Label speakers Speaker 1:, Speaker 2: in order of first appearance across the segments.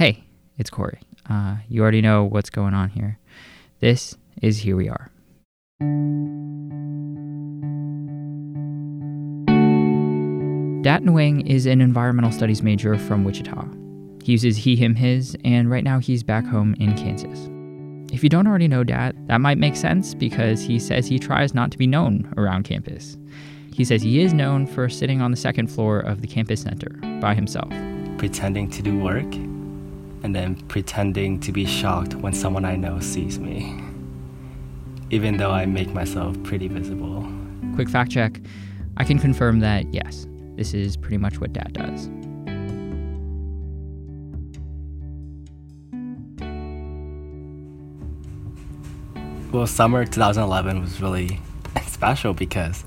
Speaker 1: Hey, it's Corey. Uh, you already know what's going on here. This is Here We Are. Dat Nguyen is an environmental studies major from Wichita. He uses he, him, his, and right now he's back home in Kansas. If you don't already know Dat, that might make sense because he says he tries not to be known around campus. He says he is known for sitting on the second floor of the campus center by himself.
Speaker 2: Pretending to do work and then pretending to be shocked when someone I know sees me, even though I make myself pretty visible.
Speaker 1: Quick fact check I can confirm that yes, this is pretty much what Dat does.
Speaker 2: Well, summer 2011 was really special because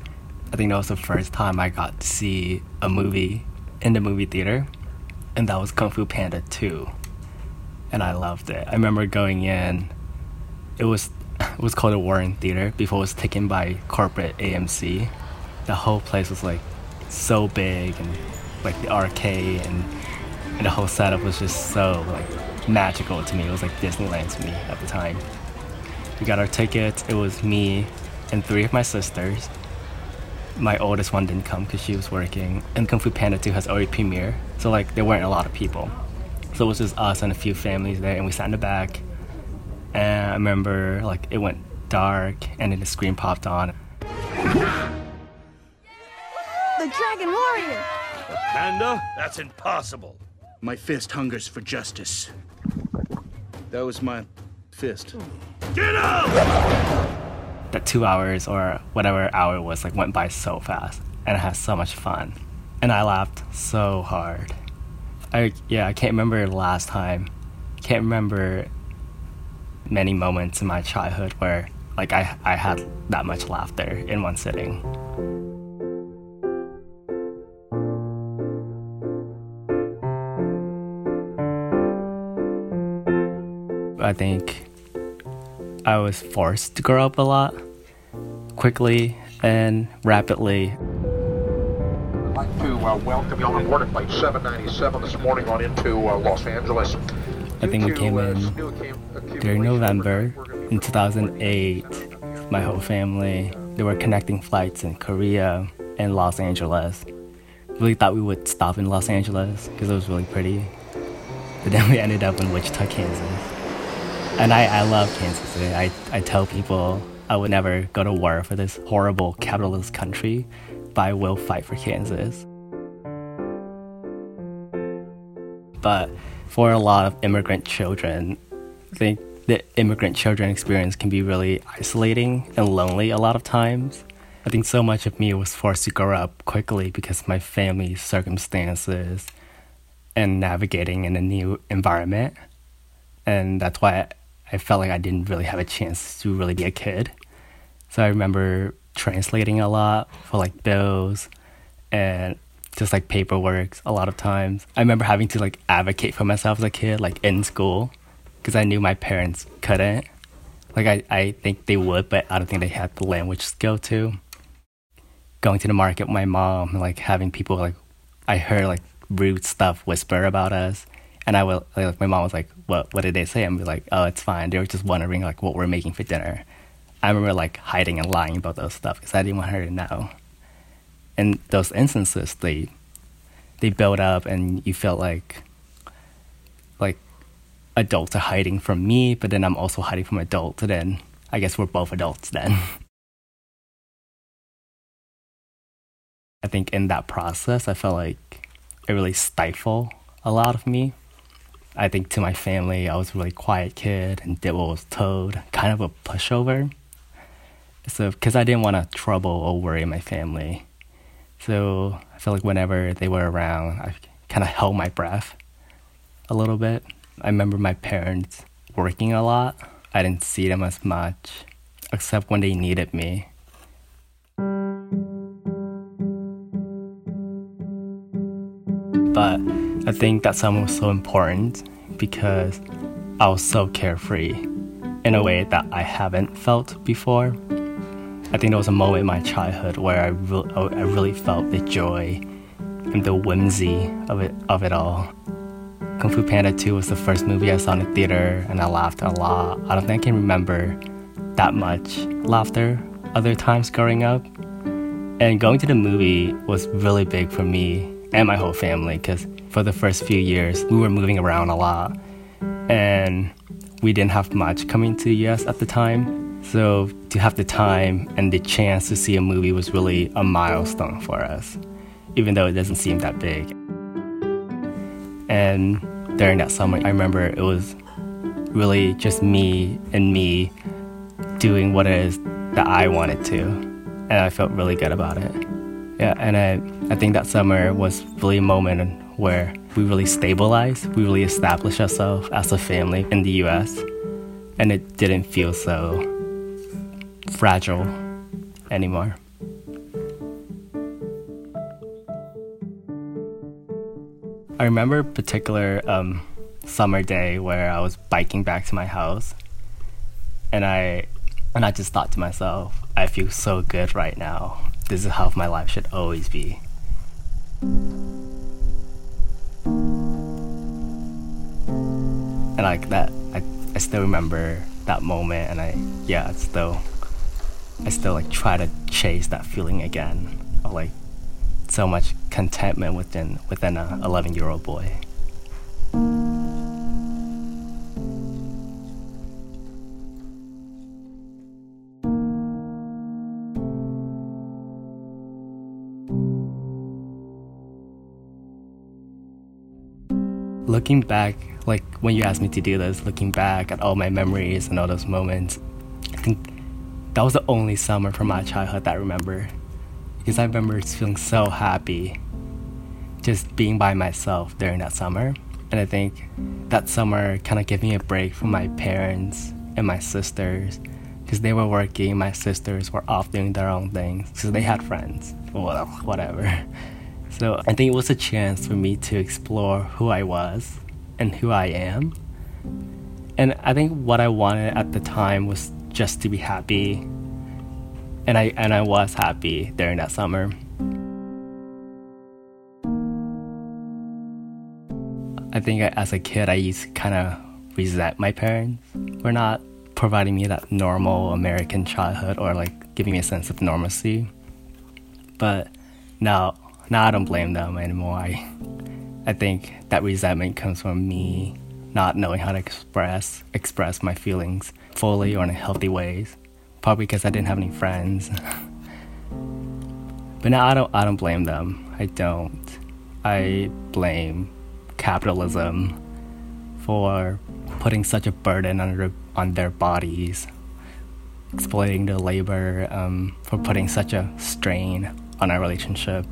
Speaker 2: I think that was the first time I got to see a movie in the movie theater, and that was Kung Fu Panda 2. And I loved it. I remember going in, it was it was called the Warren Theater before it was taken by corporate AMC. The whole place was like so big and like the arcade and, and the whole setup was just so like magical to me. It was like Disneyland to me at the time. We got our tickets. It was me and three of my sisters. My oldest one didn't come because she was working. And Kung Fu Panda 2 has already premiered, so like there weren't a lot of people. So it was just us and a few families there, and we sat in the back. And I remember like it went dark, and then the screen popped on.
Speaker 3: The Dragon Warrior!
Speaker 4: A panda? That's impossible.
Speaker 5: My fist hungers for justice. That was my fist.
Speaker 4: Get up!
Speaker 2: That two hours or whatever hour it was like went by so fast, and I had so much fun, and I laughed so hard. I yeah I can't remember the last time. Can't remember many moments in my childhood where like I I had that much laughter in one sitting. I think I was forced to grow up a lot quickly and rapidly.
Speaker 6: Like to uh, welcome you on board flight 797 this morning on into uh, Los Angeles.
Speaker 2: I think we came in during November in 2008. My whole family, they were connecting flights in Korea and Los Angeles. Really thought we would stop in Los Angeles because it was really pretty. But then we ended up in Wichita, Kansas. And I, I love Kansas City. I, I tell people I would never go to war for this horrible capitalist country, I will fight for Kansas. But for a lot of immigrant children, I think the immigrant children experience can be really isolating and lonely a lot of times. I think so much of me was forced to grow up quickly because my family's circumstances and navigating in a new environment. And that's why I felt like I didn't really have a chance to really be a kid. So I remember translating a lot for like bills and just like paperwork a lot of times. I remember having to like advocate for myself as a kid, like in school, because I knew my parents couldn't. Like I, I think they would, but I don't think they had the language skill to. Going to the market with my mom, like having people like, I heard like rude stuff whisper about us, and I will like my mom was like, "What? What did they say?" And be like, "Oh, it's fine. They were just wondering like what we're making for dinner." I remember like hiding and lying about those stuff because I didn't want her to know. And those instances, they they build up, and you feel like like adults are hiding from me, but then I'm also hiding from adults. And then I guess we're both adults then. I think in that process, I felt like it really stifled a lot of me. I think to my family, I was a really quiet kid and did what was told, kind of a pushover. So, because I didn't want to trouble or worry my family. So, I felt like whenever they were around, I kind of held my breath a little bit. I remember my parents working a lot. I didn't see them as much, except when they needed me. But I think that summer was so important because I was so carefree in a way that I haven't felt before. I think there was a moment in my childhood where I, re- I really felt the joy and the whimsy of it, of it all. Kung Fu Panda 2 was the first movie I saw in the theater, and I laughed a lot. I don't think I can remember that much laughter other times growing up. And going to the movie was really big for me and my whole family because for the first few years we were moving around a lot and we didn't have much coming to the US at the time. So to have the time and the chance to see a movie was really a milestone for us, even though it doesn't seem that big. And during that summer, I remember it was really just me and me doing what it is that I wanted to. And I felt really good about it. Yeah, and I, I think that summer was really a moment where we really stabilized, we really established ourselves as a family in the US. And it didn't feel so fragile anymore. I remember a particular um, summer day where I was biking back to my house, and I and I just thought to myself, I feel so good right now. This is how my life should always be. And like that, I, I still remember that moment, and I yeah, it's still I still like try to chase that feeling again of like so much contentment within within a 11 year old boy. Looking back, like when you asked me to do this, looking back at all my memories and all those moments, that was the only summer from my childhood that I remember because I remember feeling so happy just being by myself during that summer. And I think that summer kind of gave me a break from my parents and my sisters because they were working. My sisters were off doing their own things because they had friends. Well, whatever. So I think it was a chance for me to explore who I was and who I am. And I think what I wanted at the time was just to be happy and I and I was happy during that summer. I think as a kid, I used to kind of resent my parents for not providing me that normal American childhood or like giving me a sense of normalcy. But now, now I don't blame them anymore. I, I think that resentment comes from me not knowing how to express express my feelings fully or in healthy ways probably because I didn't have any friends. but now I don't I don't blame them. I don't. I blame capitalism for putting such a burden on their, on their bodies, exploiting their labor, um, for putting such a strain on our relationship.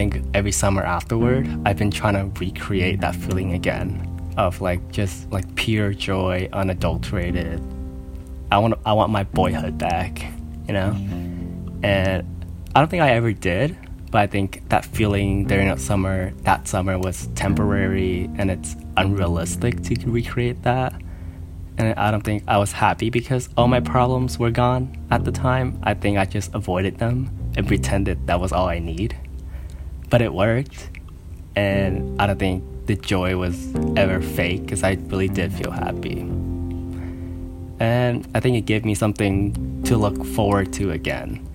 Speaker 2: Think every summer afterward, I've been trying to recreate that feeling again of like just like pure joy, unadulterated. I want I want my boyhood back, you know. And I don't think I ever did, but I think that feeling during that summer, that summer was temporary, and it's unrealistic to recreate that. And I don't think I was happy because all my problems were gone at the time. I think I just avoided them and pretended that was all I need but it worked. And I don't think the joy was ever fake because I really did feel happy. And I think it gave me something to look forward to again.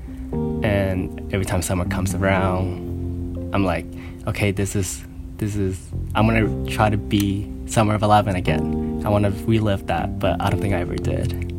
Speaker 2: And every time summer comes around, I'm like, okay, this is this is I'm gonna try to be summer of 11 again. I want to relive that, but I don't think I ever did.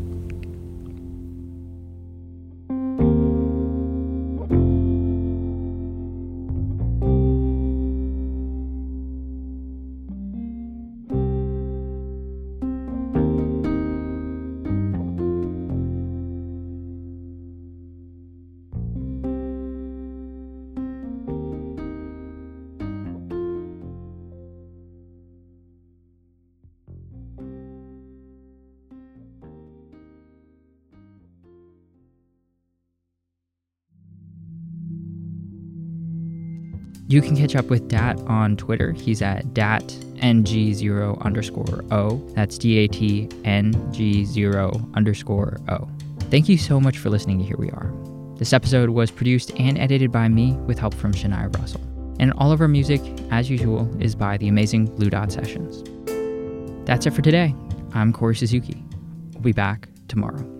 Speaker 1: You can catch up with Dat on Twitter. He's at DatNG0 underscore O. That's D A T N G 0 underscore O. Thank you so much for listening to Here We Are. This episode was produced and edited by me with help from Shania Russell. And all of our music, as usual, is by the amazing Blue Dot Sessions. That's it for today. I'm Corey Suzuki. We'll be back tomorrow.